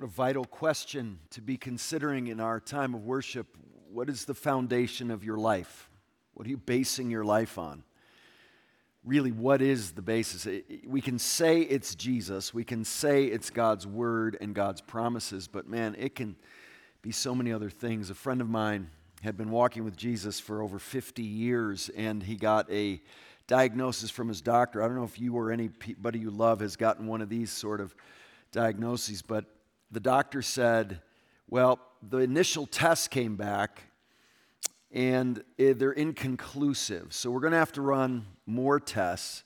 a vital question to be considering in our time of worship. What is the foundation of your life? What are you basing your life on? Really, what is the basis? We can say it's Jesus, we can say it's God's word and God's promises, but man, it can be so many other things. A friend of mine had been walking with Jesus for over 50 years, and he got a diagnosis from his doctor. I don't know if you or anybody you love has gotten one of these sort of diagnoses, but the doctor said, well, the initial test came back and eh, they're inconclusive. So we're going to have to run more tests,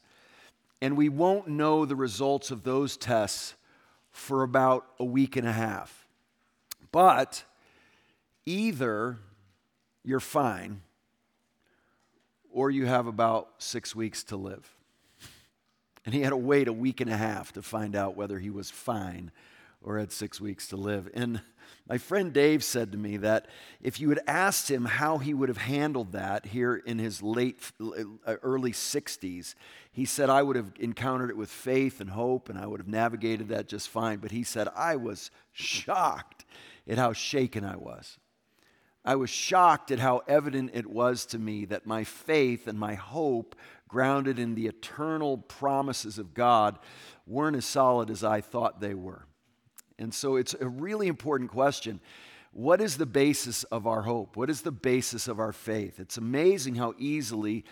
and we won't know the results of those tests for about a week and a half. But either you're fine or you have about six weeks to live. And he had to wait a week and a half to find out whether he was fine or had six weeks to live. And my friend Dave said to me that if you had asked him how he would have handled that here in his late, uh, early 60s, he said, I would have encountered it with faith and hope and I would have navigated that just fine. But he said, I was shocked at how shaken I was. I was shocked at how evident it was to me that my faith and my hope, grounded in the eternal promises of God, weren't as solid as I thought they were. And so it's a really important question. What is the basis of our hope? What is the basis of our faith? It's amazing how easily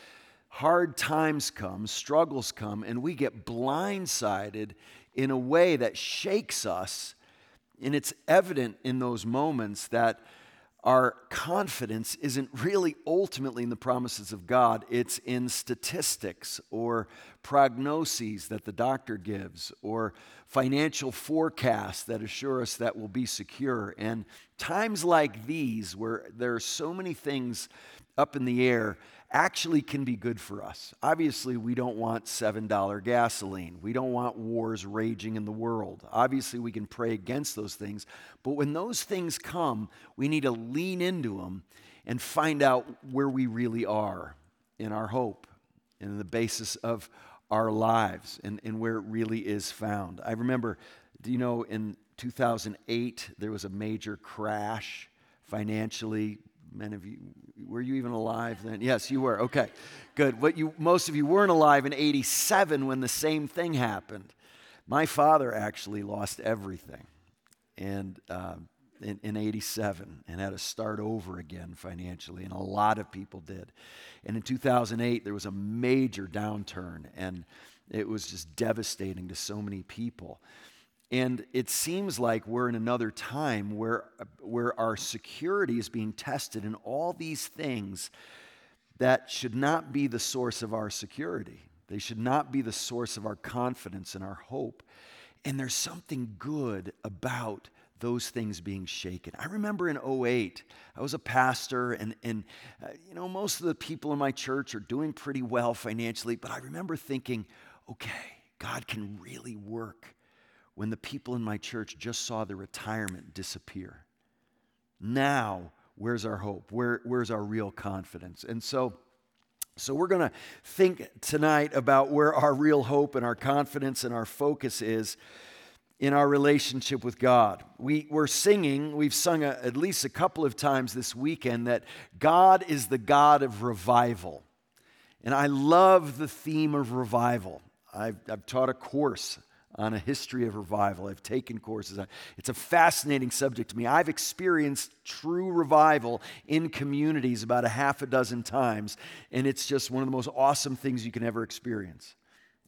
hard times come, struggles come, and we get blindsided in a way that shakes us. And it's evident in those moments that our confidence isn't really ultimately in the promises of God, it's in statistics or prognoses that the doctor gives or financial forecasts that assure us that we'll be secure. And times like these, where there are so many things up in the air, actually can be good for us. Obviously, we don't want $7 gasoline. We don't want wars raging in the world. Obviously, we can pray against those things. But when those things come, we need to lean into them and find out where we really are in our hope and in the basis of our lives and, and where it really is found. I remember, you know, in 2008, there was a major crash financially Many of you, were you even alive then? Yes, you were. Okay, good. What you, most of you weren't alive in 87 when the same thing happened. My father actually lost everything and, uh, in, in 87 and had to start over again financially, and a lot of people did. And in 2008, there was a major downturn, and it was just devastating to so many people. And it seems like we're in another time where, where our security is being tested in all these things that should not be the source of our security. They should not be the source of our confidence and our hope. And there's something good about those things being shaken. I remember in 08, I was a pastor, and, and uh, you know, most of the people in my church are doing pretty well financially, but I remember thinking, okay, God can really work when the people in my church just saw the retirement disappear. Now, where's our hope? Where, where's our real confidence? And so, so we're going to think tonight about where our real hope and our confidence and our focus is in our relationship with God. We, we're singing, we've sung a, at least a couple of times this weekend that God is the God of revival. And I love the theme of revival. I've, I've taught a course on a history of revival. I've taken courses. It's a fascinating subject to me. I've experienced true revival in communities about a half a dozen times, and it's just one of the most awesome things you can ever experience.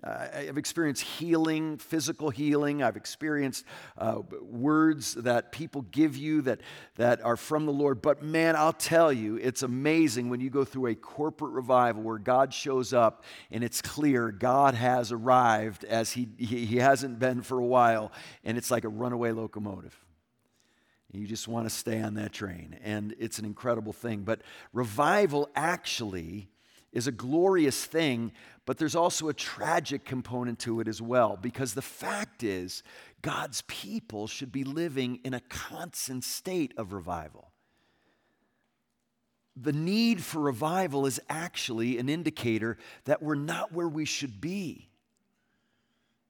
I've experienced healing, physical healing. I've experienced uh, words that people give you that, that are from the Lord. But man, I'll tell you, it's amazing when you go through a corporate revival where God shows up and it's clear God has arrived as he, he, he hasn't been for a while. And it's like a runaway locomotive. You just want to stay on that train. And it's an incredible thing. But revival actually is a glorious thing, but there's also a tragic component to it as well, because the fact is, God's people should be living in a constant state of revival. The need for revival is actually an indicator that we're not where we should be.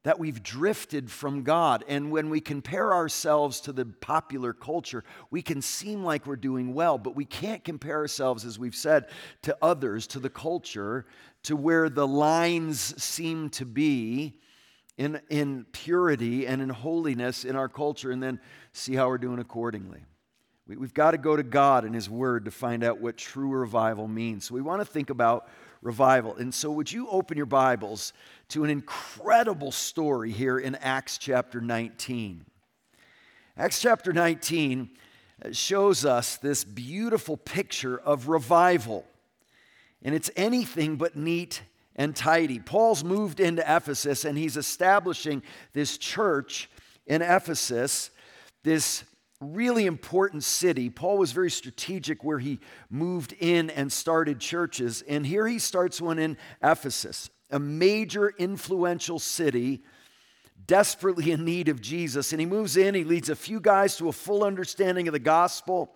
That we've drifted from God. And when we compare ourselves to the popular culture, we can seem like we're doing well, but we can't compare ourselves, as we've said, to others, to the culture, to where the lines seem to be in, in purity and in holiness in our culture, and then see how we're doing accordingly. We, we've got to go to God and His Word to find out what true revival means. So we want to think about revival. And so, would you open your Bibles to an incredible story here in Acts chapter 19? Acts chapter 19 uh, shows us this beautiful picture of revival. And it's anything but neat and tidy. Paul's moved into Ephesus and he's establishing this church in Ephesus, this really important city. Paul was very strategic where he moved in and started churches. And here he starts one in Ephesus, a major influential city desperately in need of Jesus. And he moves in, he leads a few guys to a full understanding of the gospel.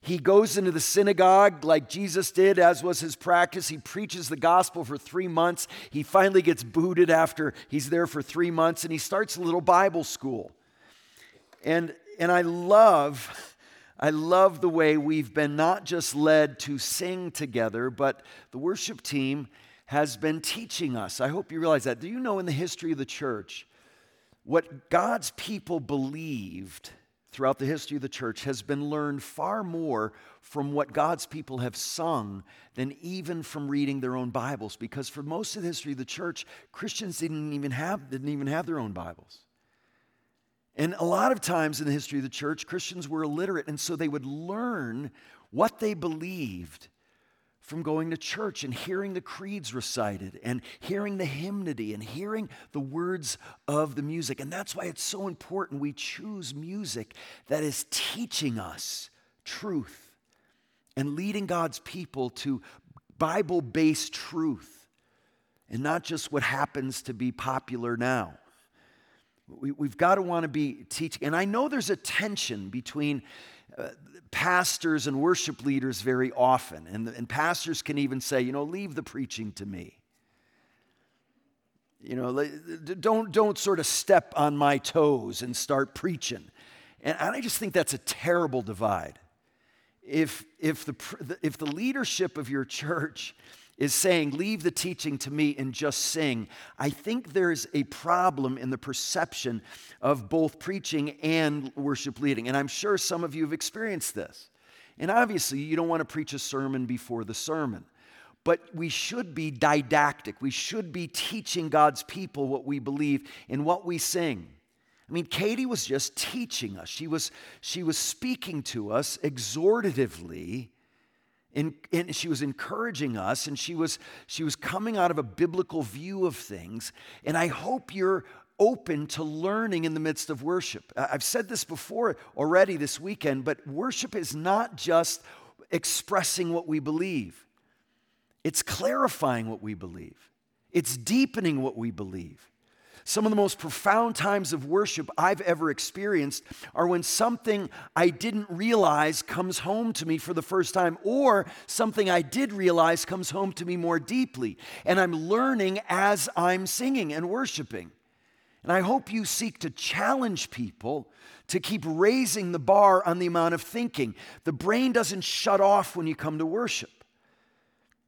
He goes into the synagogue like Jesus did, as was his practice. He preaches the gospel for three months. He finally gets booted after he's there for three months, and he starts a little Bible school. And and I love, I love the way we've been not just led to sing together, but the worship team has been teaching us. I hope you realize that. Do you know in the history of the church, what God's people believed throughout the history of the church has been learned far more from what God's people have sung than even from reading their own Bibles. Because for most of the history of the church, Christians didn't even have, didn't even have their own Bibles. And a lot of times in the history of the church, Christians were illiterate, and so they would learn what they believed from going to church and hearing the creeds recited and hearing the hymnody and hearing the words of the music. And that's why it's so important we choose music that is teaching us truth and leading God's people to Bible based truth and not just what happens to be popular now. We, have got to want to be teaching. And I know there's a tension between uh, pastors and worship leaders very often. And, and pastors can even say, you know, leave the preaching to me. You know, don't, don't sort of step on my toes and start preaching. And I just think that's a terrible divide. If, if, the, if the leadership of your church is saying, Leave the teaching to me and just sing, I think there's a problem in the perception of both preaching and worship leading. And I'm sure some of you have experienced this. And obviously, you don't want to preach a sermon before the sermon. But we should be didactic. We should be teaching God's people what we believe in what we sing. I mean, Katie was just teaching us. She was, she was speaking to us exhortatively and, and, she was encouraging us and she was, she was coming out of a biblical view of things. And I hope you're open to learning in the midst of worship. I've said this before already this weekend, but worship is not just expressing what we believe, it's clarifying what we believe, it's deepening what we believe. Some of the most profound times of worship I've ever experienced are when something I didn't realize comes home to me for the first time, or something I did realize comes home to me more deeply. And I'm learning as I'm singing and worshiping. And I hope you seek to challenge people to keep raising the bar on the amount of thinking. The brain doesn't shut off when you come to worship.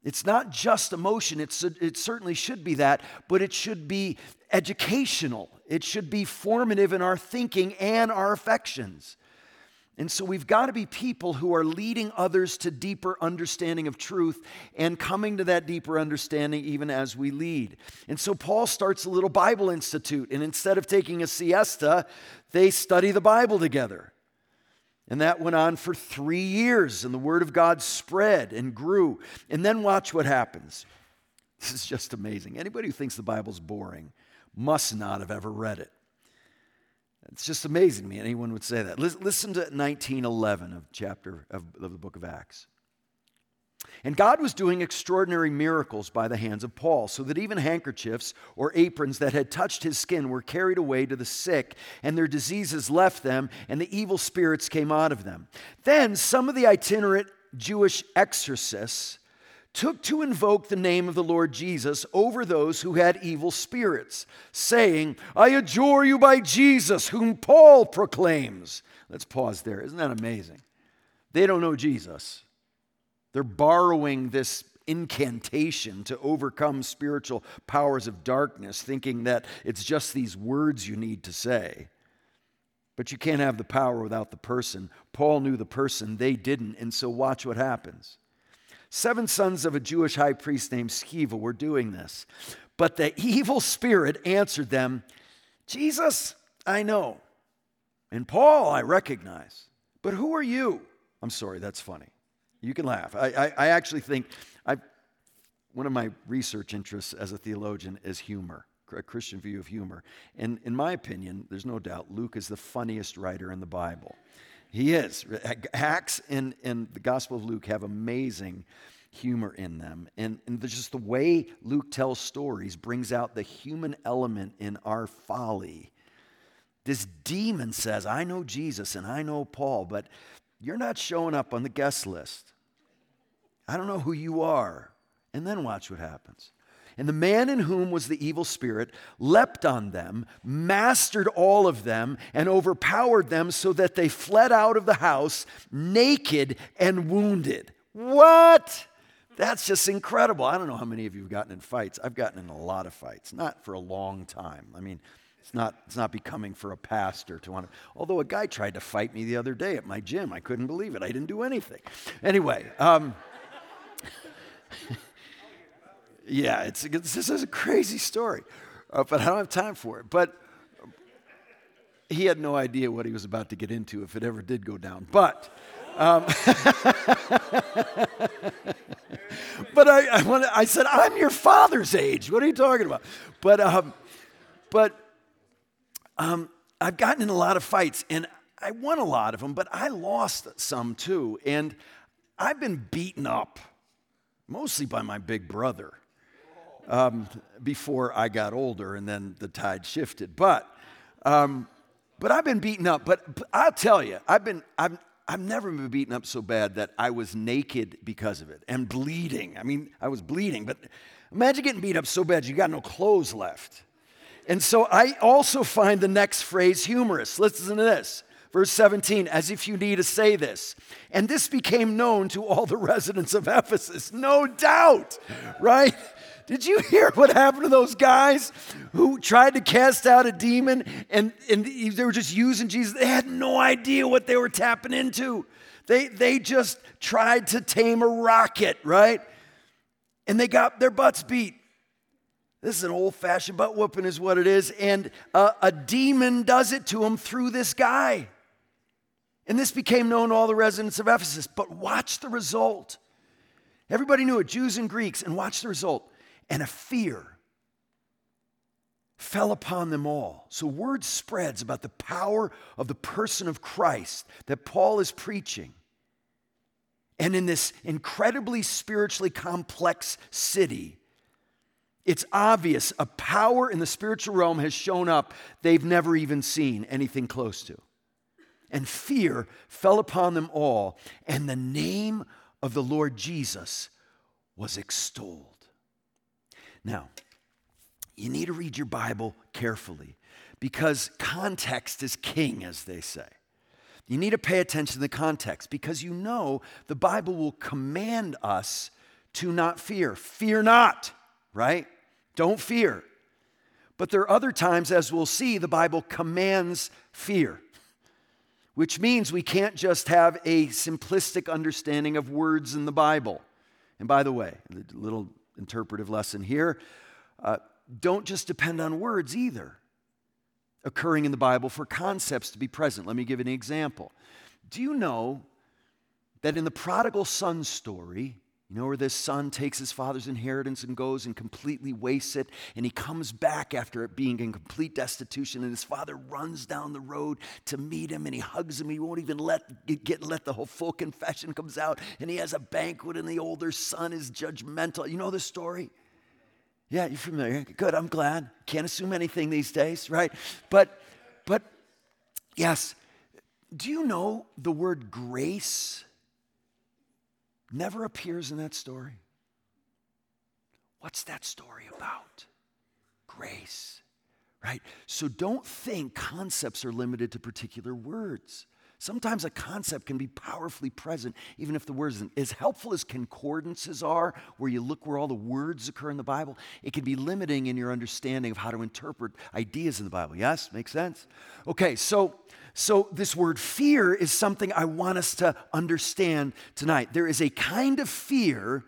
It's not just emotion, it's, it certainly should be that, but it should be educational. It should be formative in our thinking and our affections. And so we've got to be people who are leading others to deeper understanding of truth and coming to that deeper understanding even as we lead. And so Paul starts a little Bible Institute, and instead of taking a siesta, they study the Bible together. And that went on for three years, and the Word of God spread and grew. And then watch what happens. This is just amazing. Anybody who thinks the Bible's boring must not have ever read it. It's just amazing to me anyone would say that. Listen to 1911 of chapter of, of the book of Acts. And God was doing extraordinary miracles by the hands of Paul, so that even handkerchiefs or aprons that had touched his skin were carried away to the sick, and their diseases left them, and the evil spirits came out of them. Then some of the itinerant Jewish exorcists took to invoke the name of the Lord Jesus over those who had evil spirits, saying, I adjure you by Jesus, whom Paul proclaims. Let's pause there. Isn't that amazing? They don't know Jesus. They're borrowing this incantation to overcome spiritual powers of darkness, thinking that it's just these words you need to say. But you can't have the power without the person. Paul knew the person, they didn't, and so watch what happens. Seven sons of a Jewish high priest named Sceva were doing this. But the evil spirit answered them, Jesus, I know. And Paul, I recognize. But who are you? I'm sorry, that's funny. You can laugh. I, I, I actually think I, one of my research interests as a theologian is humor, a Christian view of humor. And in my opinion, there's no doubt Luke is the funniest writer in the Bible. He is. Acts and, and the Gospel of Luke have amazing humor in them. And, and just the way Luke tells stories brings out the human element in our folly. This demon says, I know Jesus and I know Paul, but you're not showing up on the guest list. I don't know who you are. And then watch what happens. And the man in whom was the evil spirit leapt on them, mastered all of them, and overpowered them so that they fled out of the house naked and wounded. What? That's just incredible. I don't know how many of you have gotten in fights. I've gotten in a lot of fights, not for a long time. I mean, it's not, it's not becoming for a pastor to want to. Although a guy tried to fight me the other day at my gym. I couldn't believe it. I didn't do anything. Anyway, um, yeah, it's, it's, this is a crazy story, uh, but I don't have time for it. But he had no idea what he was about to get into if it ever did go down. But. Um, but I, I, wanna, I, said, I'm your father's age. What are you talking about? But, um, but um, I've gotten in a lot of fights, and I won a lot of them, but I lost some too. And I've been beaten up mostly by my big brother um, before I got older, and then the tide shifted. But, um, but I've been beaten up. But, but I'll tell you, I've been, I've, I've never been beaten up so bad that I was naked because of it and bleeding. I mean, I was bleeding, but imagine getting beat up so bad you got no clothes left. And so I also find the next phrase humorous. Listen to this. Verse 17, as if you need to say this. And this became known to all the residents of Ephesus. No doubt, right? Did you hear what happened to those guys who tried to cast out a demon and, and they were just using Jesus? They had no idea what they were tapping into. They, they just tried to tame a rocket, right? And they got their butts beat. This is an old fashioned butt whooping, is what it is. And a, a demon does it to them through this guy. And this became known to all the residents of Ephesus. But watch the result. Everybody knew it, Jews and Greeks, and watch the result. And a fear fell upon them all. So word spreads about the power of the person of Christ that Paul is preaching. And in this incredibly spiritually complex city, it's obvious a power in the spiritual realm has shown up they've never even seen anything close to and fear fell upon them all, and the name of the Lord Jesus was extolled. Now, you need to read your Bible carefully because context is king, as they say. You need to pay attention to the context because you know the Bible will command us to not fear. Fear not, right? Don't fear. But there are other times, as we'll see, the Bible commands fear which means we can't just have a simplistic understanding of words in the Bible. And by the way, a little interpretive lesson here uh, don't just depend on words either occurring in the Bible for concepts to be present. Let me give an example. Do you know that in the prodigal son story, you know, where this son takes his father's inheritance and goes and completely wastes it, and he comes back after it being in complete destitution, and his father runs down the road to meet him, and he hugs him. He won't even let get let the whole full confession comes out, and he has a banquet, and the older son is judgmental. You know the story? Yeah, you're familiar. Good, I'm glad. Can't assume anything these days, right? But, but yes, do you know the word grace? Never appears in that story. What's that story about? Grace, right? So don't think concepts are limited to particular words. Sometimes a concept can be powerfully present, even if the words isn't. As helpful as concordances are, where you look where all the words occur in the Bible, it can be limiting in your understanding of how to interpret ideas in the Bible. Yes? Makes sense? Okay, so so this word fear is something I want us to understand tonight. There is a kind of fear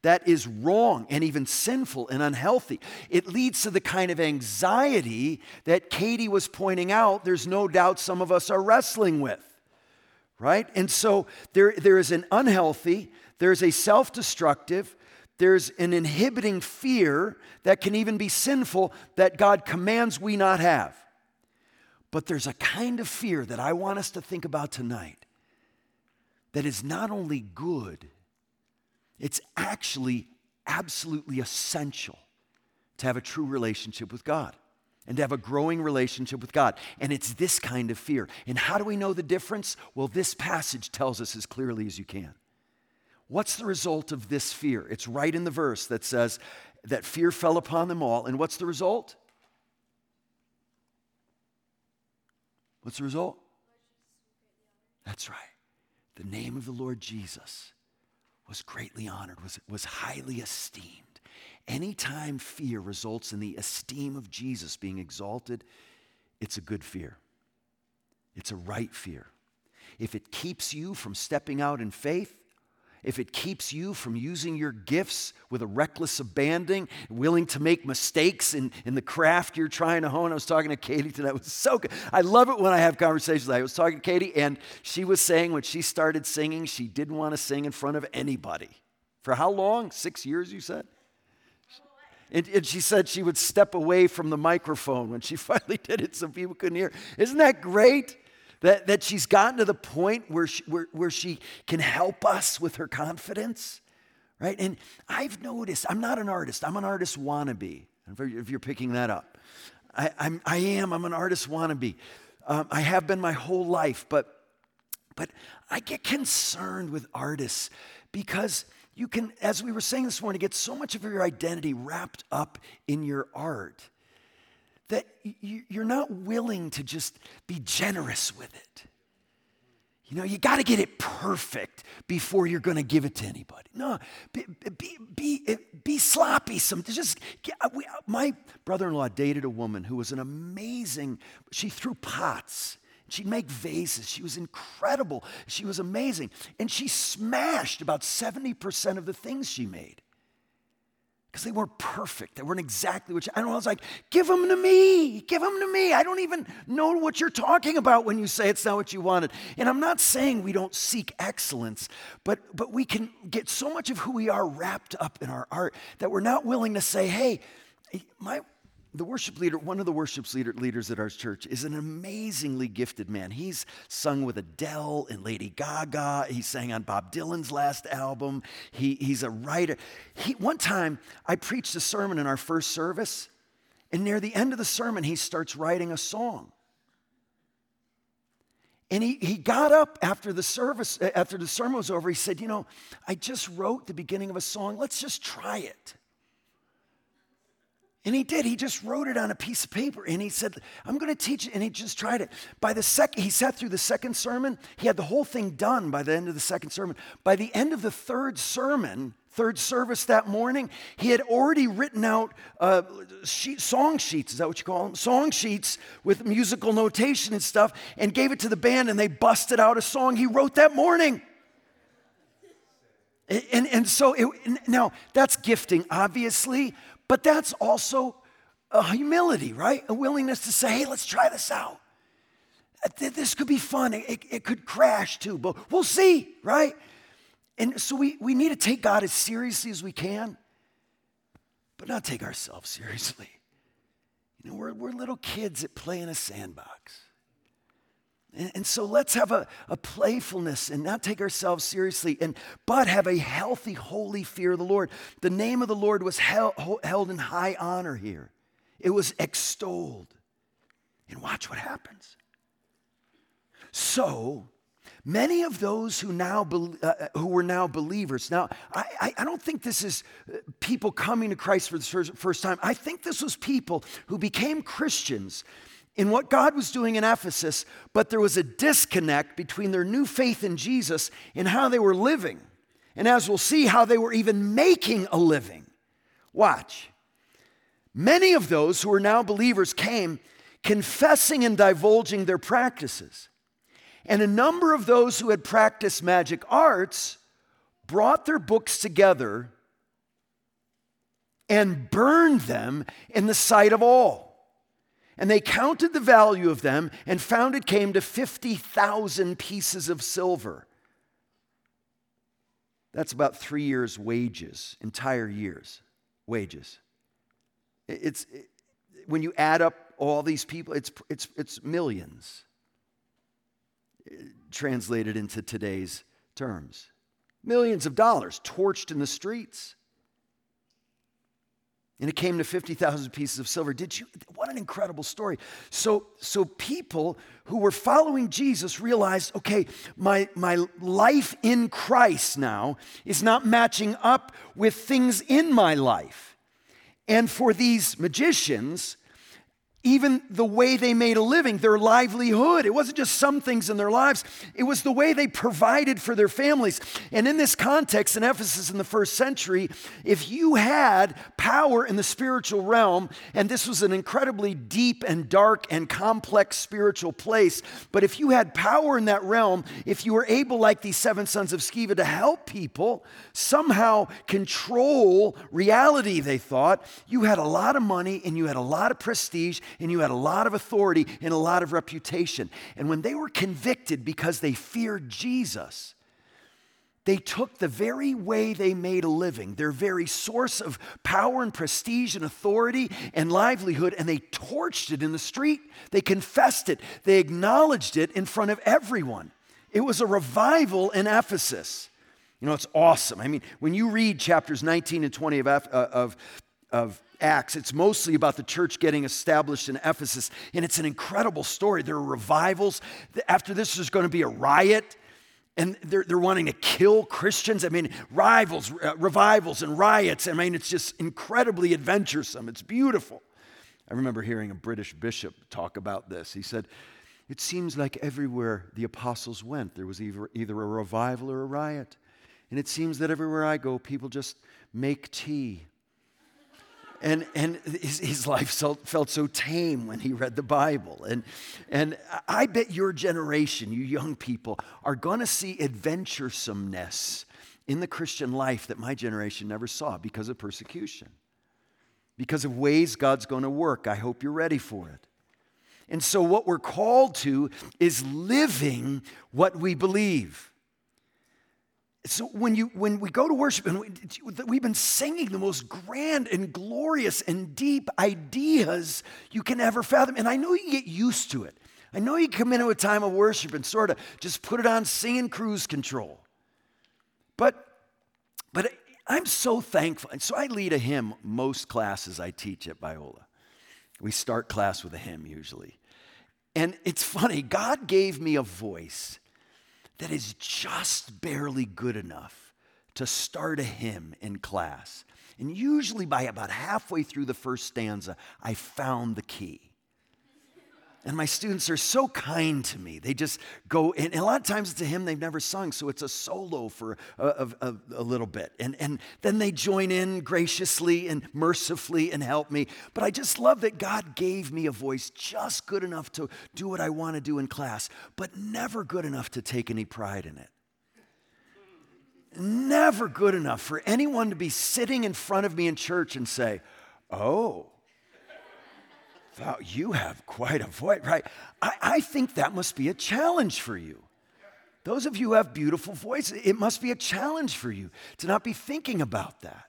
that is wrong and even sinful and unhealthy. It leads to the kind of anxiety that Katie was pointing out, there's no doubt some of us are wrestling with right? And so there, there is an unhealthy, there's a self destructive, there's an inhibiting fear that can even be sinful that God commands we not have. But there's a kind of fear that I want us to think about tonight that is not only good, it's actually absolutely essential to have a true relationship with God and to have a growing relationship with God. And it's this kind of fear. And how do we know the difference? Well, this passage tells us as clearly as you can. What's the result of this fear? It's right in the verse that says that fear fell upon them all. And what's the result? What's the result? That's right. The name of the Lord Jesus was greatly honored, was, was highly esteemed. Anytime fear results in the esteem of Jesus being exalted, it's a good fear. It's a right fear. If it keeps you from stepping out in faith, if it keeps you from using your gifts with a reckless abandon, willing to make mistakes in, in the craft you're trying to hone. I was talking to Katie tonight. It was so good. I love it when I have conversations. I was talking to Katie, and she was saying when she started singing, she didn't want to sing in front of anybody. For how long? Six years, you said? And, and, she said she would step away from the microphone when she finally did it so people couldn't hear. Isn't that great? That, that she's gotten to the point where she, where, where she can help us with her confidence, right? And I've noticed, I'm not an artist, I'm an artist wannabe, if you're picking that up. I, I'm, I am, I'm an artist wannabe. Um, I have been my whole life, but, but I get concerned with artists because you can, as we were saying this morning, get so much of your identity wrapped up in your art that you're not willing to just be generous with it. You know, you got to get it perfect before you're going to give it to anybody. No, be, be, be, eh, be sloppy. Some, just, uh, we, uh, my brother in law dated a woman who was an amazing, she threw pots She'd make vases. She was incredible. She was amazing. And she smashed about 70% of the things she made because they weren't perfect. They weren't exactly what you, I. I was like, give them to me. Give them to me. I don't even know what you're talking about when you say it's not what you wanted. And I'm not saying we don't seek excellence, but, but we can get so much of who we are wrapped up in our art that we're not willing to say, hey, my, the worship leader, one of the worship leader, leaders at our church, is an amazingly gifted man. He's sung with Adele and Lady Gaga. He sang on Bob Dylan's last album. He, he's a writer. He, one time, I preached a sermon in our first service, and near the end of the sermon, he starts writing a song. And he, he got up after the service, uh, after the sermon was over. He said, You know, I just wrote the beginning of a song. Let's just try it. And he did. He just wrote it on a piece of paper and he said, I'm going to teach it. And he just tried it. By the second, he sat through the second sermon. He had the whole thing done by the end of the second sermon. By the end of the third sermon, third service that morning, he had already written out uh, sheet, song sheets. Is that what you call them? Song sheets with musical notation and stuff and gave it to the band and they busted out a song he wrote that morning. And, and so it, now that's gifting, obviously, but that's also a humility, right? A willingness to say, hey, let's try this out. Uh, this could be fun. It, it could crash too, but we'll see, right? And so we, we need to take God as seriously as we can, but not take ourselves seriously. You know, we're, we're little kids that play in a sandbox. And, so let's have a, a playfulness and not take ourselves seriously, and, but have a healthy, holy fear of the Lord. The name of the Lord was held, held in high honor here, it was extolled. And watch what happens. So, Many of those who now uh, uh, who were now believers. Now, I, I, don't think this is uh, people coming to Christ for the first time. I think this was people who became Christians in what God was doing in Ephesus, but there was a disconnect between their new faith in Jesus and how they were living. And as we'll see, how they were even making a living. Watch. Many of those who are now believers came confessing and divulging their practices. And a number of those who had practiced magic arts brought their books together and burned them in the sight of all. And they counted the value of them and found it came to 50,000 pieces of silver. That's about three years' wages, entire years' wages. It's, it, when you add up all these people, it's, it's, it's millions uh, translated into today's terms. Millions of dollars torched in the streets. And it came to 50,000 pieces of silver. Did you? What an incredible story. So, so people who were following Jesus realized okay, my, my life in Christ now is not matching up with things in my life. And for these magicians, even the way they made a living, their livelihood. It wasn't just some things in their lives, it was the way they provided for their families. And in this context, in Ephesus in the first century, if you had power in the spiritual realm, and this was an incredibly deep and dark and complex spiritual place, but if you had power in that realm, if you were able, like these seven sons of Sceva, to help people somehow control reality, they thought, you had a lot of money and you had a lot of prestige and you had a lot of authority and a lot of reputation. And when they were convicted because they feared Jesus, they took the very way they made a living, their very source of power and prestige and authority and livelihood, and they torched it in the street. They confessed it, they acknowledged it in front of everyone. It was a revival in Ephesus. You know, it's awesome. I mean, when you read chapters 19 and 20 of, uh, of, of Acts. It's mostly about the church getting established in Ephesus, and it's an incredible story. There are revivals. After this, there's going to be a riot, and they're, they're wanting to kill Christians. I mean, rivals, uh, revivals, and riots. I mean, it's just incredibly adventuresome. It's beautiful. I remember hearing a British bishop talk about this. He said, It seems like everywhere the apostles went, there was either, either a revival or a riot. And it seems that everywhere I go, people just make tea and, and his, his life felt, felt so tame when he read the Bible. And, and I bet your generation, you young people, are going to see adventuresomeness in the Christian life that my generation never saw because of persecution, because of ways God's going to work. I hope you're ready for it. And so, what we're called to is living what we believe. So when you when we go to worship and we, we've been singing the most grand and glorious and deep ideas you can ever fathom, and I know you get used to it. I know you come into a time of worship and sort of just put it on singing cruise control. But but I'm so thankful. And so I lead a hymn most classes I teach at Biola. We start class with a hymn usually. And it's funny, God gave me a voice that is just barely good enough to start a hymn in class. And usually by about halfway through the first stanza, I found the key. And my students are so kind to me. They just go, and a lot of times it's a hymn they've never sung, so it's a solo for a, a, a, little bit. And, and then they join in graciously and mercifully and help me. But I just love that God gave me a voice just good enough to do what I want to do in class, but never good enough to take any pride in it. Never good enough for anyone to be sitting in front of me in church and say, Oh, Wow, you have quite a voice, right? I, I think that must be a challenge for you. Those of you who have beautiful voices, it must be a challenge for you to not be thinking about that.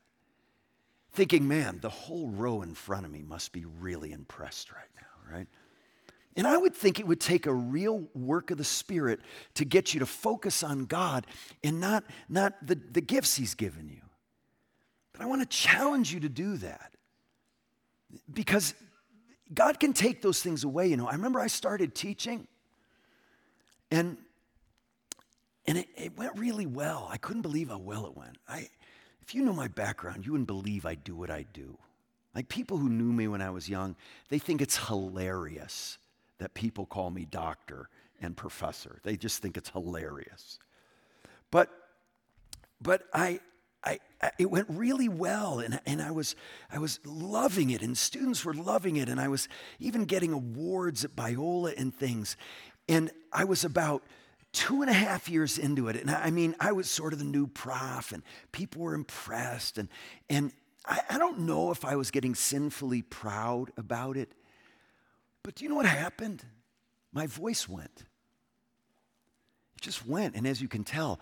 Thinking, man, the whole row in front of me must be really impressed right now, right? And I would think it would take a real work of the Spirit to get you to focus on God and not, not the, the gifts He's given you. But I want to challenge you to do that. Because God can take those things away. You know, I remember I started teaching, and and it, it went really well. I couldn't believe how well it went. I, if you know my background, you wouldn't believe I do what I do. Like people who knew me when I was young, they think it's hilarious that people call me doctor and professor. They just think it's hilarious. But, but I, I, I, it went really well, and, and I, was, I was loving it, and students were loving it, and I was even getting awards at Biola and things. And I was about two and a half years into it, and I mean, I was sort of the new prof, and people were impressed, and, and I, I don't know if I was getting sinfully proud about it, but do you know what happened? My voice went. It just went. And as you can tell,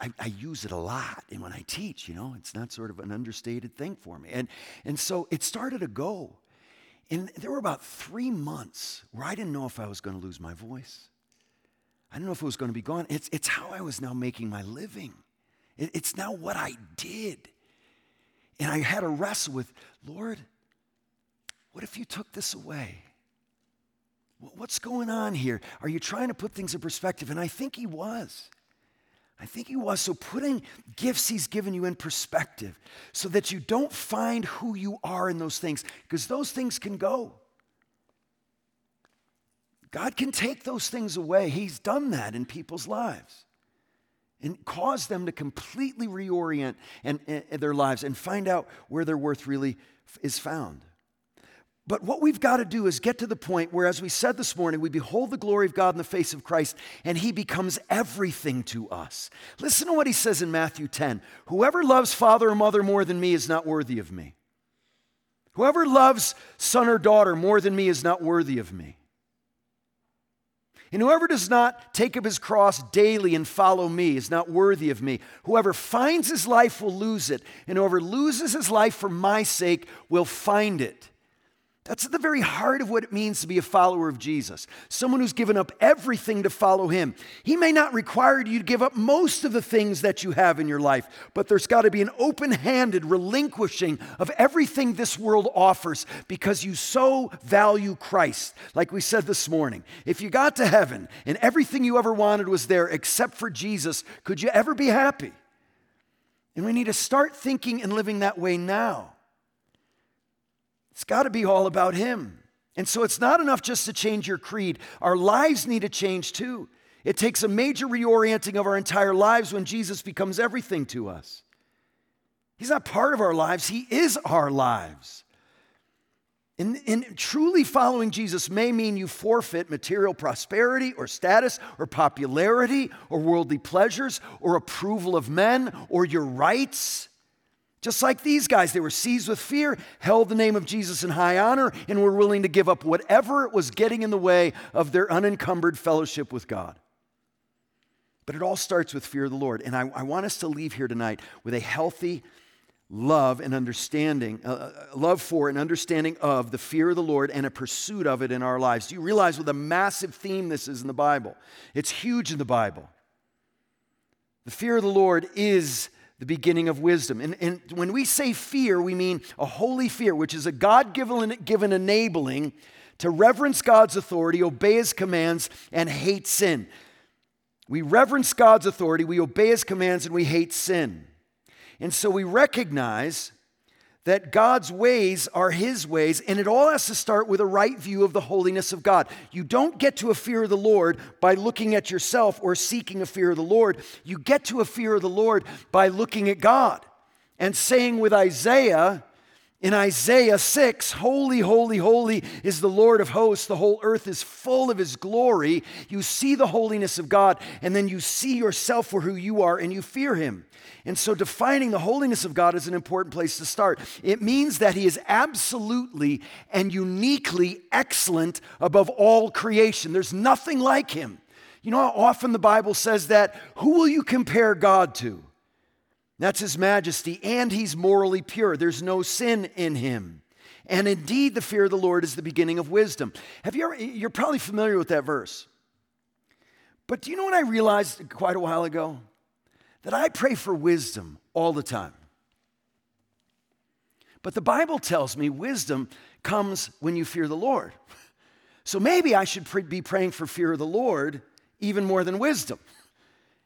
I, I, use it a lot. And when I teach, you know, it's not sort of an understated thing for me. And, and so it started to go. And there were about three months where I didn't know if I was going to lose my voice. I didn't know if it was going to be gone. It's, it's how I was now making my living. It, it's now what I did. And I had to wrestle with, Lord, what if you took this away? What's going on here? Are you trying to put things in perspective? And I think he was. I think he was. So putting gifts he's given you in perspective so that you don't find who you are in those things, because those things can go. God can take those things away. He's done that in people's lives and cause them to completely reorient and, and their lives and find out where their worth really is found. But what we've got to do is get to the point where, as we said this morning, we behold the glory of God in the face of Christ and he becomes everything to us. Listen to what he says in Matthew 10 Whoever loves father or mother more than me is not worthy of me. Whoever loves son or daughter more than me is not worthy of me. And whoever does not take up his cross daily and follow me is not worthy of me. Whoever finds his life will lose it, and whoever loses his life for my sake will find it. That's at the very heart of what it means to be a follower of Jesus. Someone who's given up everything to follow him. He may not require you to give up most of the things that you have in your life, but there's got to be an open handed relinquishing of everything this world offers because you so value Christ. Like we said this morning, if you got to heaven and everything you ever wanted was there except for Jesus, could you ever be happy? And we need to start thinking and living that way now. It's got to be all about Him. And so it's not enough just to change your creed, our lives need to change too. It takes a major reorienting of our entire lives when Jesus becomes everything to us. He's not part of our lives, He is our lives. And, and, truly following Jesus may mean you forfeit material prosperity or status or popularity or worldly pleasures or approval of men or your rights. Just like these guys, they were seized with fear, held the name of Jesus in high honor, and were willing to give up whatever was getting in the way of their unencumbered fellowship with God. But it all starts with fear of the Lord. And I, I want us to leave here tonight with a healthy love and understanding, uh, uh, love for and understanding of the fear of the Lord and a pursuit of it in our lives. Do you realize what a massive theme this is in the Bible? It's huge in the Bible. The fear of the Lord is the beginning of wisdom. And, and when we say fear, we mean a holy fear, which is a God given enabling to reverence God's authority, obey his commands, and hate sin. We reverence God's authority, we obey his commands, and we hate sin. And so we recognize that God's ways are His ways, and it all has to start with a right view of the holiness of God. You don't get to a fear of the Lord by looking at yourself or seeking a fear of the Lord. You get to a fear of the Lord by looking at God and saying with Isaiah, in Isaiah 6, holy, holy, holy is the Lord of hosts. The whole earth is full of his glory. You see the holiness of God, and then you see yourself for who you are, and you fear him. And so, defining the holiness of God is an important place to start. It means that he is absolutely and uniquely excellent above all creation. There's nothing like him. You know how often the Bible says that? Who will you compare God to? That's his majesty, and he's morally pure. There's no sin in him. And indeed, the fear of the Lord is the beginning of wisdom. Have you ever, you're probably familiar with that verse. But do you know what I realized quite a while ago? That I pray for wisdom all the time. But the Bible tells me wisdom comes when you fear the Lord. So maybe I should be praying for fear of the Lord even more than wisdom.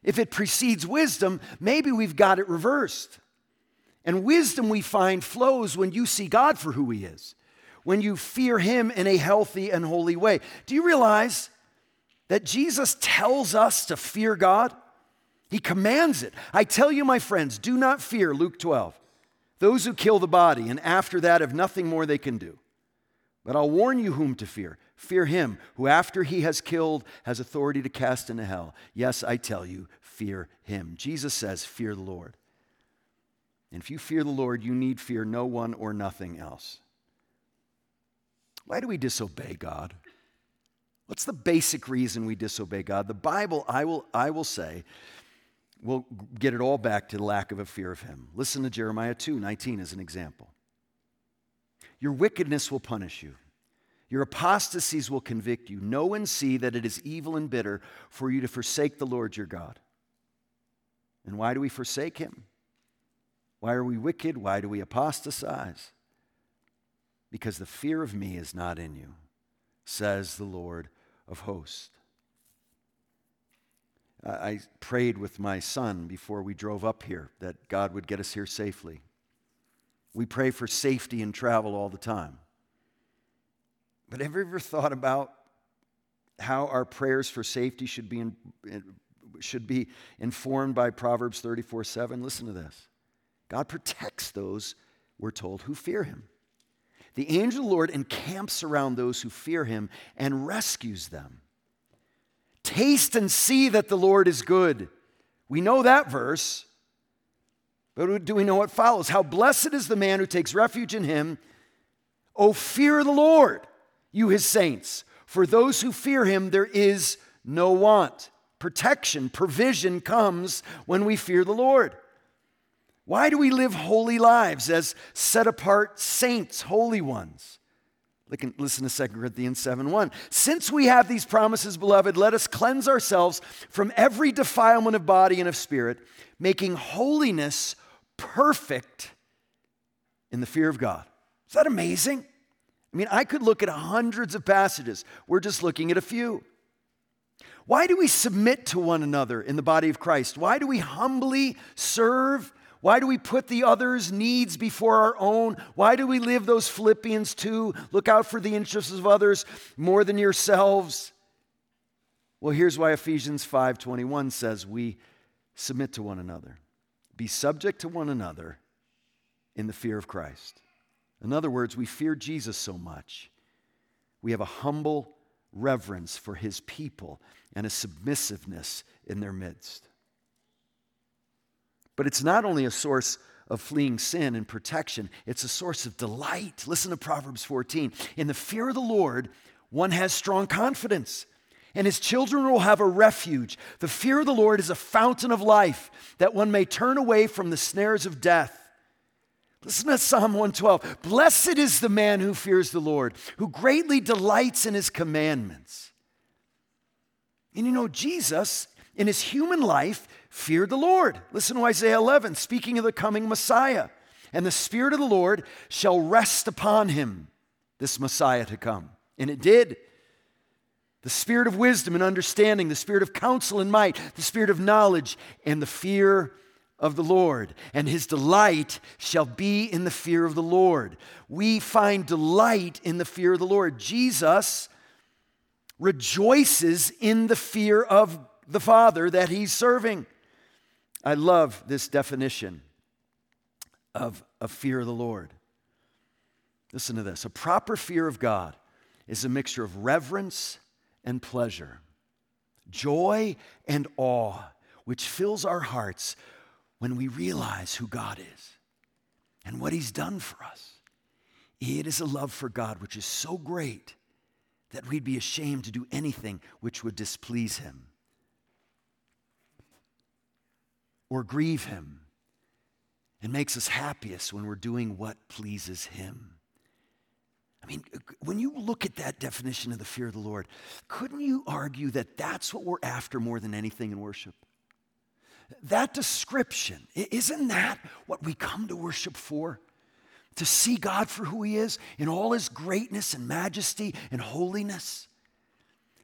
If it precedes wisdom, maybe we've got it reversed. And wisdom we find flows when you see God for who He is, when you fear Him in a healthy and holy way. Do you realize that Jesus tells us to fear God? He commands it. I tell you, my friends, do not fear, Luke 12, those who kill the body, and after that have nothing more they can do. But I'll warn you whom to fear. Fear him who, after he has killed, has authority to cast into hell. Yes, I tell you, fear him. Jesus says, Fear the Lord. And if you fear the Lord, you need fear no one or nothing else. Why do we disobey God? What's the basic reason we disobey God? The Bible, I will, I will say, will get it all back to the lack of a fear of Him. Listen to Jeremiah 2 19 as an example. Your wickedness will punish you. Your apostasies will convict you. Know and see that it is evil and bitter for you to forsake the Lord your God. And why do we forsake him? Why are we wicked? Why do we apostatize? Because the fear of me is not in you, says the Lord of hosts. I prayed with my son before we drove up here that God would get us here safely. We pray for safety in travel all the time. But have you ever thought about how our prayers for safety should be, in, should be informed by Proverbs 34 7? Listen to this God protects those, we're told, who fear him. The angel of the Lord encamps around those who fear him and rescues them. Taste and see that the Lord is good. We know that verse. But do we know what follows? How blessed is the man who takes refuge in him. Oh, fear the Lord, you his saints. For those who fear him, there is no want. Protection, provision comes when we fear the Lord. Why do we live holy lives as set apart saints, holy ones? Listen to 2 Corinthians 7 1. Since we have these promises, beloved, let us cleanse ourselves from every defilement of body and of spirit, making holiness perfect in the fear of God. Is that amazing? I mean, I could look at hundreds of passages. We're just looking at a few. Why do we submit to one another in the body of Christ? Why do we humbly serve why do we put the other's needs before our own? Why do we live those Philippians 2? Look out for the interests of others more than yourselves. Well, here's why Ephesians 5:21 says we submit to one another. Be subject to one another in the fear of Christ. In other words, we fear Jesus so much. We have a humble reverence for his people and a submissiveness in their midst. But it's not only a source of fleeing sin and protection, it's a source of delight. Listen to Proverbs 14. In the fear of the Lord, one has strong confidence, and his children will have a refuge. The fear of the Lord is a fountain of life, that one may turn away from the snares of death. Listen to Psalm 112. Blessed is the man who fears the Lord, who greatly delights in his commandments. And you know, Jesus, in his human life, feared the Lord. Listen to Isaiah 11, speaking of the coming Messiah. And the Spirit of the Lord shall rest upon him, this Messiah to come. And it did. The spirit of wisdom and understanding, the spirit of counsel and might, the spirit of knowledge, and the fear of the Lord. And his delight shall be in the fear of the Lord. We find delight in the fear of the Lord. Jesus rejoices in the fear of the Father that he's serving. I love this definition of a fear of the Lord. Listen to this a proper fear of God is a mixture of reverence and pleasure, joy and awe, which fills our hearts when we realize who God is and what He's done for us. It is a love for God which is so great that we'd be ashamed to do anything which would displease Him. or grieve Him and makes us happiest when we're doing what pleases Him. I mean, uh, when you look at that definition of the fear of the Lord, couldn't you argue that that's what we're after more than anything in worship? That description, isn't that what we come to worship for? To see God for who He is in all His greatness and majesty and holiness?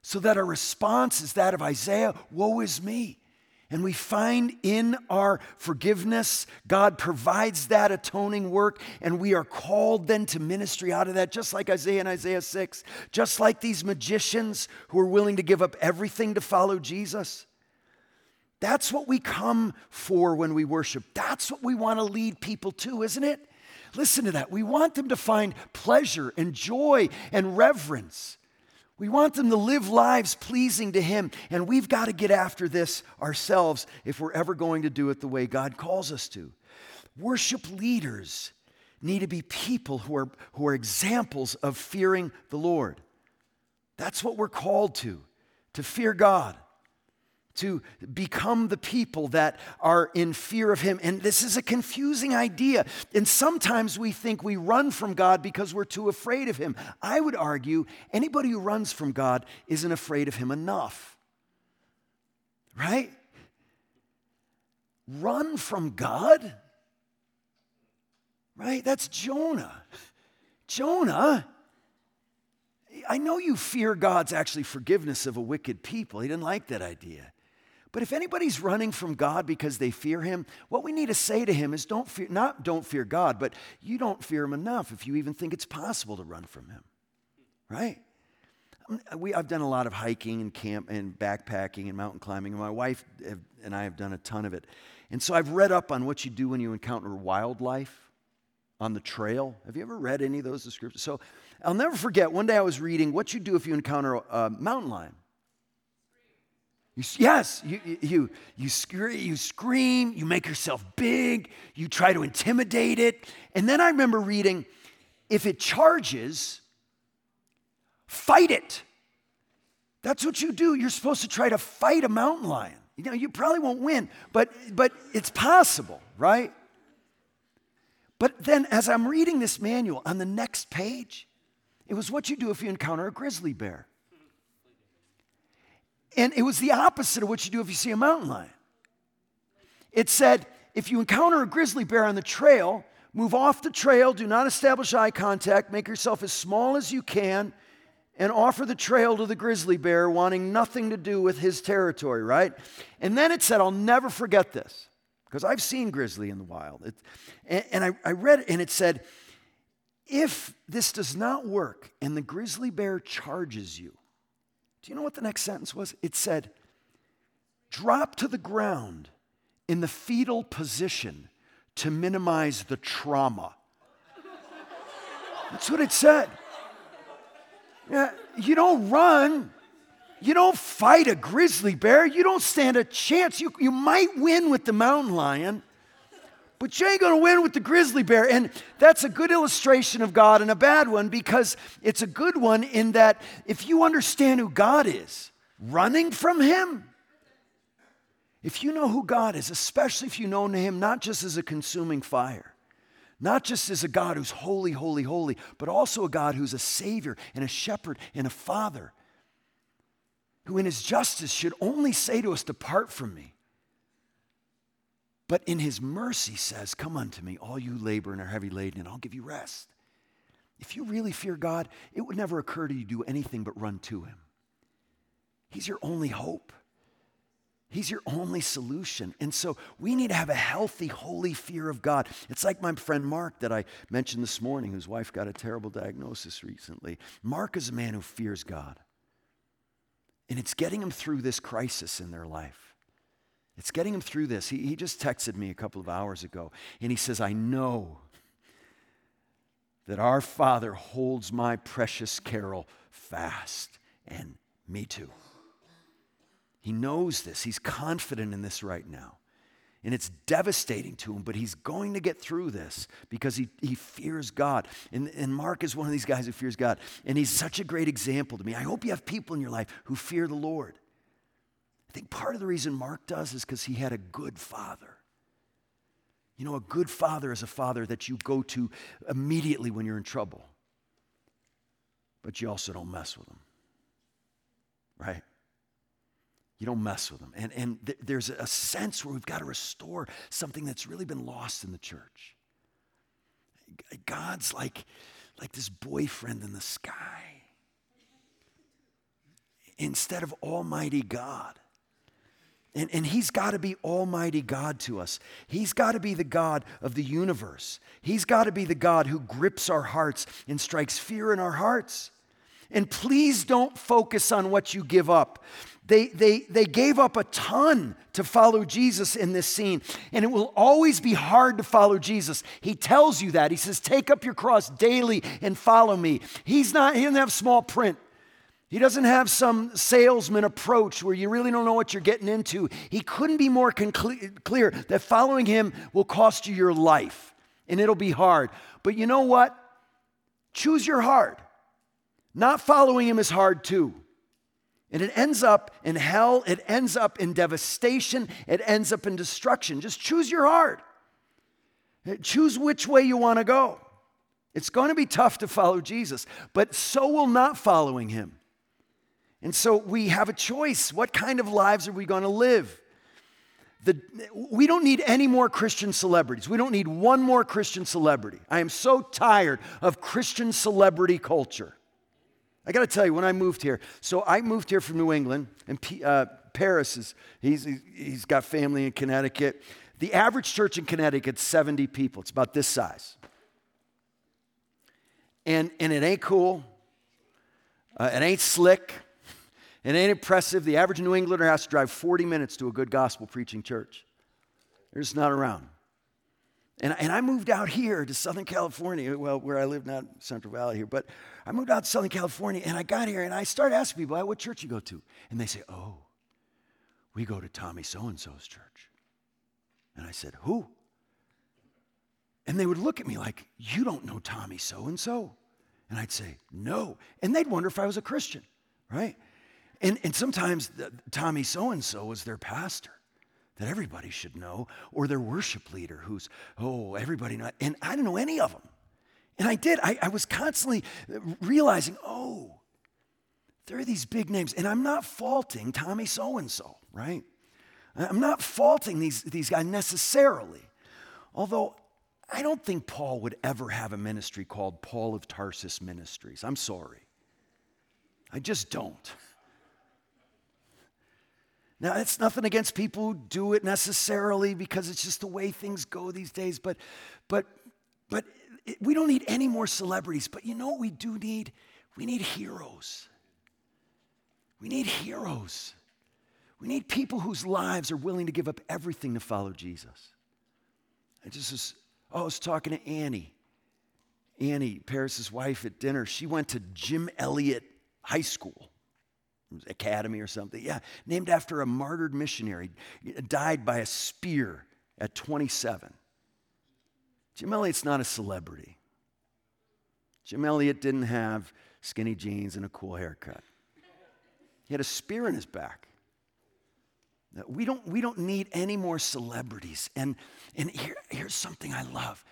So that our response is that of Isaiah Woe is me. And we find in our forgiveness, God provides that atoning work, and we are called then to ministry out of that, just like Isaiah and Isaiah 6, just like these magicians who are willing to give up everything to follow Jesus. That's what we come for when we worship. That's what we want to lead people to, isn't it? Listen to that. We want them to find pleasure and joy and reverence. We want them to live lives pleasing to Him, and we've got to get after this ourselves if we're ever going to do it the way God calls us to. Worship leaders need to be people who are, who are examples of fearing the Lord. That's what we're called to, to fear God to become the people that are in fear of Him. And this is a confusing idea. And sometimes we think we run from God because we're too afraid of Him. I would argue anybody who runs from God isn't afraid of Him enough. Right? Run from God? Right? That's Jonah. Jonah. I know you fear God's actually forgiveness of a wicked people. He didn't like that idea. But if anybody's running from God because they fear him, what we need to say to him is don't fear, not don't fear God, but you don't fear him enough if you even think it's possible to run from him. Right? Um, we, I've done a lot of hiking and camp and backpacking and mountain climbing, and my wife and I have done a ton of it. And so I've read up on what you do when you encounter wildlife on the trail. Have you ever read any of those descriptions? So I'll never forget, one day I was reading what you do if you encounter a mountain lion. You, yes, you, you, you, you scream, you make yourself big, you try to intimidate it. And then I remember reading if it charges, fight it. That's what you do. You're supposed to try to fight a mountain lion. You know, you probably won't win, but, but it's possible, right? But then as I'm reading this manual on the next page, it was what you do if you encounter a grizzly bear. And it was the opposite of what you do if you see a mountain lion. It said, if you encounter a grizzly bear on the trail, move off the trail, do not establish eye contact, make yourself as small as you can, and offer the trail to the grizzly bear, wanting nothing to do with his territory, right? And then it said, I'll never forget this, because I've seen grizzly in the wild. It, and, and I, I read it, and it said, if this does not work and the grizzly bear charges you, do you know what the next sentence was? It said, drop to the ground in the fetal position to minimize the trauma. That's what it said. Yeah, you don't run. You don't fight a grizzly bear. You don't stand a chance. You, you might win with the mountain lion, but you ain't going to win with the grizzly bear. And that's a good illustration of God and a bad one because it's a good one in that if you understand who God is, running from Him, if you know who God is, especially if you know Him not just as a consuming fire, not just as a God who's holy, holy, holy, but also a God who's a Savior and a shepherd and a Father, who in His justice should only say to us, Depart from me but in his mercy says, Come unto me, all you labor and are heavy laden, and I'll give you rest. If you really fear God, it would never occur to you to do anything but run to him. He's your only hope. He's your only solution. And so we need to have a healthy, holy fear of God. It's like my friend Mark that I mentioned this morning, whose wife got a terrible diagnosis recently. Mark is a man who fears God. And it's getting him through this crisis in their life. It's getting him through this. He, he just texted me a couple of hours ago, and he says, I know that our Father holds my precious Carol fast, and me too. He knows this. He's confident in this right now. And it's devastating to him, but he's going to get through this because he, he fears God. And, and Mark is one of these guys who fears God. And he's such a great example to me. I hope you have people in your life who fear the Lord. I think part of the reason Mark does is because he had a good father. You know, a good father is a father that you go to immediately when you're in trouble, but you also don't mess with him, right? You don't mess with them. And, and th- there's a sense where we've got to restore something that's really been lost in the church. God's like, like this boyfriend in the sky instead of Almighty God. And, and he's got to be Almighty God to us. He's got to be the God of the universe. He's got to be the God who grips our hearts and strikes fear in our hearts. And please don't focus on what you give up. They, they, they gave up a ton to follow Jesus in this scene, and it will always be hard to follow Jesus. He tells you that. He says, Take up your cross daily and follow me. He's not, he doesn't have small print. He doesn't have some salesman approach where you really don't know what you're getting into. He couldn't be more clear that following him will cost you your life and it'll be hard. But you know what? Choose your heart. Not following him is hard too. And it ends up in hell, it ends up in devastation, it ends up in destruction. Just choose your heart. Choose which way you want to go. It's going to be tough to follow Jesus, but so will not following him. And so we have a choice. What kind of lives are we going to live? The, we don't need any more Christian celebrities. We don't need one more Christian celebrity. I am so tired of Christian celebrity culture. I got to tell you, when I moved here, so I moved here from New England, and P, uh, Paris is, he's, he's got family in Connecticut. The average church in Connecticut is 70 people. It's about this size. And, and it ain't cool. Uh, it ain't slick. It ain't impressive. The average New Englander has to drive 40 minutes to a good gospel preaching church. They're just not around. And, and I moved out here to Southern California, well, where I live, not Central Valley here, but I moved out to Southern California and I got here and I started asking people, what church you go to? And they say, oh, we go to Tommy so and so's church. And I said, who? And they would look at me like, you don't know Tommy so and so. And I'd say, no. And they'd wonder if I was a Christian, right? And, and sometimes the, Tommy so and so was their pastor that everybody should know, or their worship leader who's, oh, everybody know. And I didn't know any of them. And I did. I, I was constantly realizing, oh, there are these big names. And I'm not faulting Tommy so and so, right? I'm not faulting these, these guys necessarily. Although I don't think Paul would ever have a ministry called Paul of Tarsus Ministries. I'm sorry. I just don't. Now, it's nothing against people who do it necessarily because it's just the way things go these days, but, but, but it, we don't need any more celebrities. But you know what we do need? We need heroes. We need heroes. We need people whose lives are willing to give up everything to follow Jesus. I just was, oh, I was talking to Annie. Annie, Paris's wife at dinner, she went to Jim Elliot High School. Academy or something. Yeah, named after a martyred missionary, died by a spear at 27. Jim Elliot's not a celebrity. Jim Elliot didn't have skinny jeans and a cool haircut. He had a spear in his back. We don't, we don't need any more celebrities. And, and here, here's something I love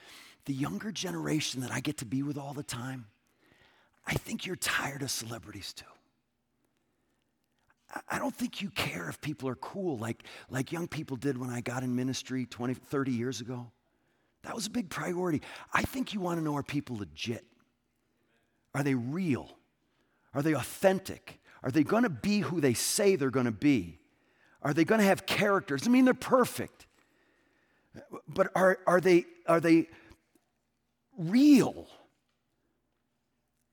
the younger generation that I get to be with all the time, I think you're tired of celebrities too. I don't think you care if people are cool like, like young people did when I got in ministry 20, 30 years ago. That was a big priority. I think you want to know are people legit? Are they real? Are they authentic? Are they going to be who they say they're going to be? Are they going to have characters? I mean, they're perfect. But are, are, they, are they real?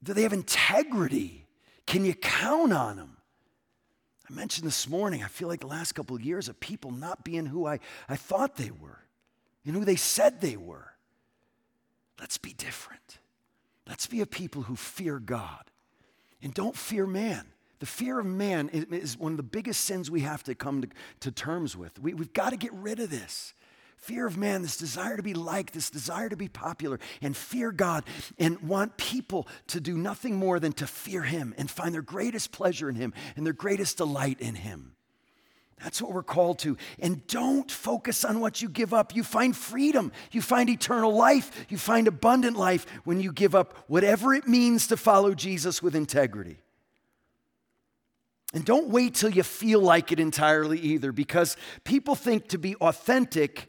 Do they have integrity? Can you count on them? I mentioned this morning, I feel like the last couple of years of people not being who I, I thought they were and who they said they were. Let's be different. Let's be a people who fear God and don't fear man. The fear of man is, one of the biggest sins we have to come to, to terms with. We, we've got to get rid of this fear of man, this desire to be liked, this desire to be popular, and fear God and want people to do nothing more than to fear Him and find their greatest pleasure in Him and their greatest delight in Him. That's what we're called to. And don't focus on what you give up. You find freedom. You find eternal life. You find abundant life when you give up whatever it means to follow Jesus with integrity. And don't wait till you feel like it entirely either, because people think to be authentic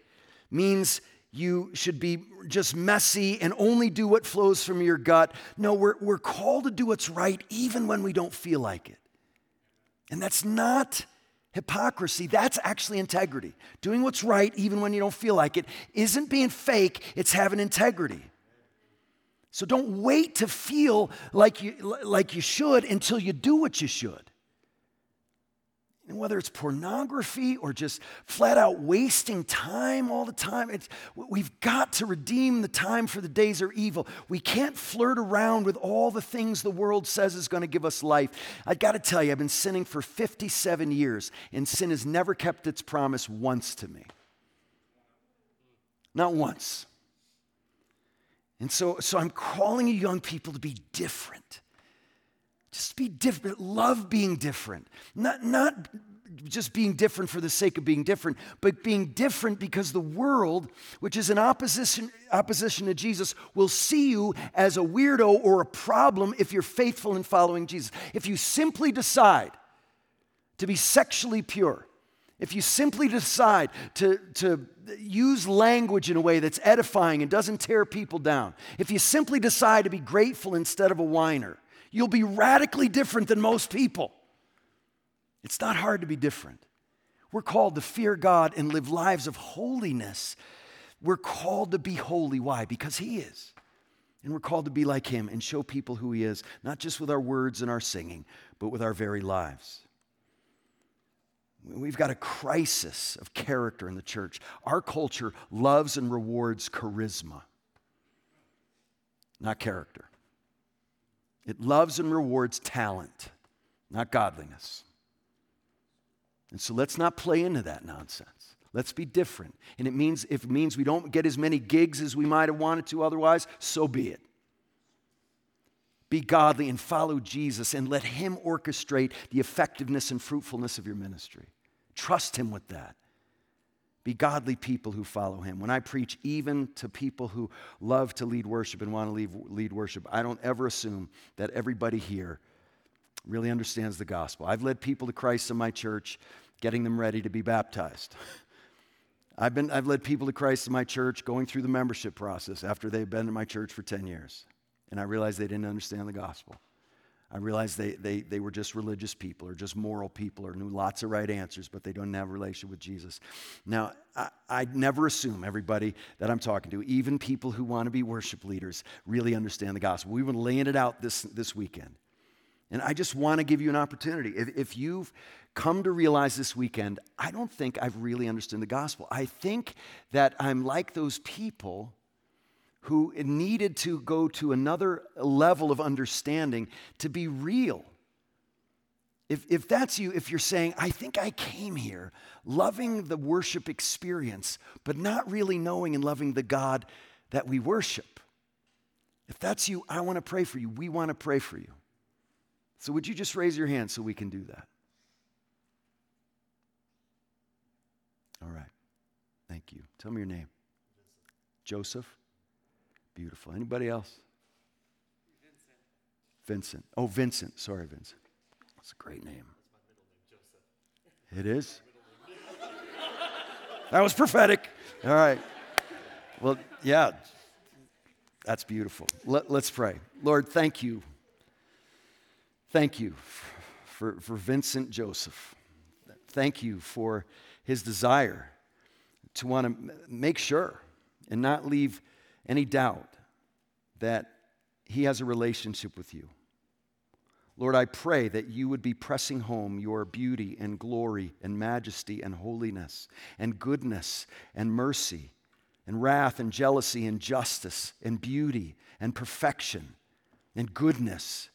means you should be just messy and only do what flows from your gut. No, we're, we're called to do what's right even when we don't feel like it. And that's not Hypocrisy, that's actually integrity. Doing what's right even when you don't feel like it isn't being fake, it's having integrity. So don't wait to feel like you, like you should until you do what you should. And whether it's pornography or just flat out wasting time all the time, we've got to redeem the time for the days are evil. We can't flirt around with all the things the world says is going to give us life. I got to tell you, I've been sinning for 57 years, and sin has never kept its promise once to me. Not once. And so, so I'm calling you young people to be different. Just be different. Love being different. Not, not just being different for the sake of being different, but being different because the world, which is in opposition, opposition to Jesus, will see you as a weirdo or a problem if you're faithful in following Jesus. If you simply decide to be sexually pure, if you simply decide to, to use language in a way that's edifying and doesn't tear people down, if you simply decide to be grateful instead of a whiner, you'll be radically different than most people. It's not hard to be different. We're called to fear God and live lives of holiness. We're called to be holy. Why? Because He is. And we're called to be like Him and show people who He is, not just with our words and our singing, but with our very lives. We've got a crisis of character in the church. Our culture loves and rewards charisma, not character. It loves and rewards talent, not godliness. And so let's not play into that nonsense. Let's be different. And it means if it means we don't get as many gigs as we might have wanted to otherwise, so be it. Be godly and follow Jesus and let Him orchestrate the effectiveness and fruitfulness of your ministry. Trust Him with that. Be godly people who follow him. When I preach, even to people who love to lead worship and want to lead, lead worship, I don't ever assume that everybody here really understands the gospel. I've led people to Christ in my church, getting them ready to be baptized. I've, been, I've led people to Christ in my church going through the membership process after they've been in my church for 10 years. And I realized they didn't understand the gospel. I realized they, they, they were just religious people or just moral people or knew lots of right answers, but they don't have a relationship with Jesus. Now, I, I never assume everybody that I'm talking to, even people who want to be worship leaders, really understand the gospel. We've been laying it out this, this weekend. And I just want to give you an opportunity. If, if you've come to realize this weekend, I don't think I've really understood the gospel. I think that I'm like those people who needed to go to another level of understanding to be real. If, if that's you, if you're saying, I think I came here loving the worship experience, but not really knowing and loving the God that we worship, if that's you, I want to pray for you. We want to pray for you. So, would you just raise your hand so we can do that? All right. Thank you. Tell me your name. Joseph. Beautiful. Anybody else? Vincent. Vincent. Oh, Vincent. Sorry, Vincent. That's a great name. It is? that was prophetic. All right. Well, yeah, that's beautiful. Let, us pray. Lord, thank you. Thank you for, for Vincent Joseph. Thank you for his desire to want to make sure and not leave any doubt that he has a relationship with you. Lord, I pray that you would be pressing home your beauty and glory and majesty and holiness and goodness and mercy and wrath and jealousy and justice and beauty and perfection and goodness.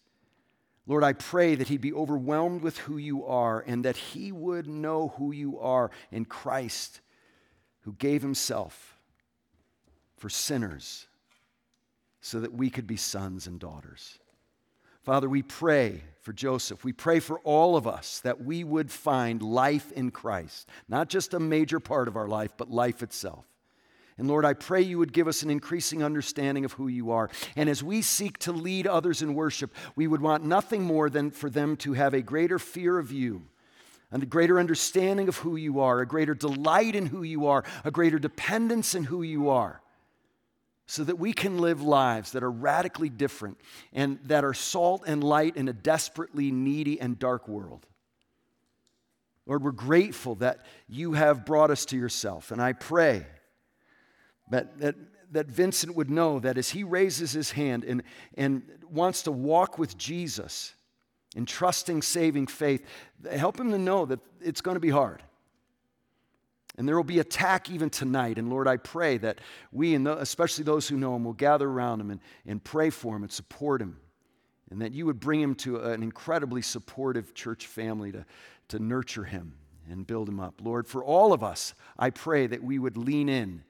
Lord, I pray that he'd be overwhelmed with who you are and that he would know who you are in Christ, who gave himself for sinners so that we could be sons and daughters. Father, we pray for Joseph. We pray for all of us that we would find life in Christ, not just a major part of our life, but life itself. And Lord, I pray you would give us an increasing understanding of who you are. And as we seek to lead others in worship, we would want nothing more than for them to have a greater fear of you and a greater understanding of who you are, a greater delight in who you are, a greater dependence in who you are so that we can live lives that are radically different and that are salt and light in a desperately needy and dark world. Lord, we're grateful that you have brought us to yourself. And I pray that, that, that Vincent would know that as he raises his hand and, and wants to walk with Jesus in trusting, saving faith, help him to know that it's going to be hard. And there will be attack even tonight. And Lord, I pray that we, and especially those who know him, will gather around him and, and pray for him and support him. And that you would bring him to an incredibly supportive church family to, to nurture him and build him up. Lord, for all of us, I pray that we would lean in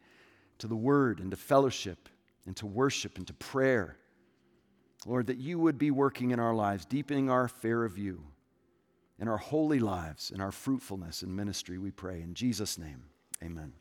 to the word and to fellowship and to worship and to prayer. Lord, that you would be working in our lives, deepening our fear of you in our holy lives, in our fruitfulness and ministry, we pray. In Jesus' name, amen.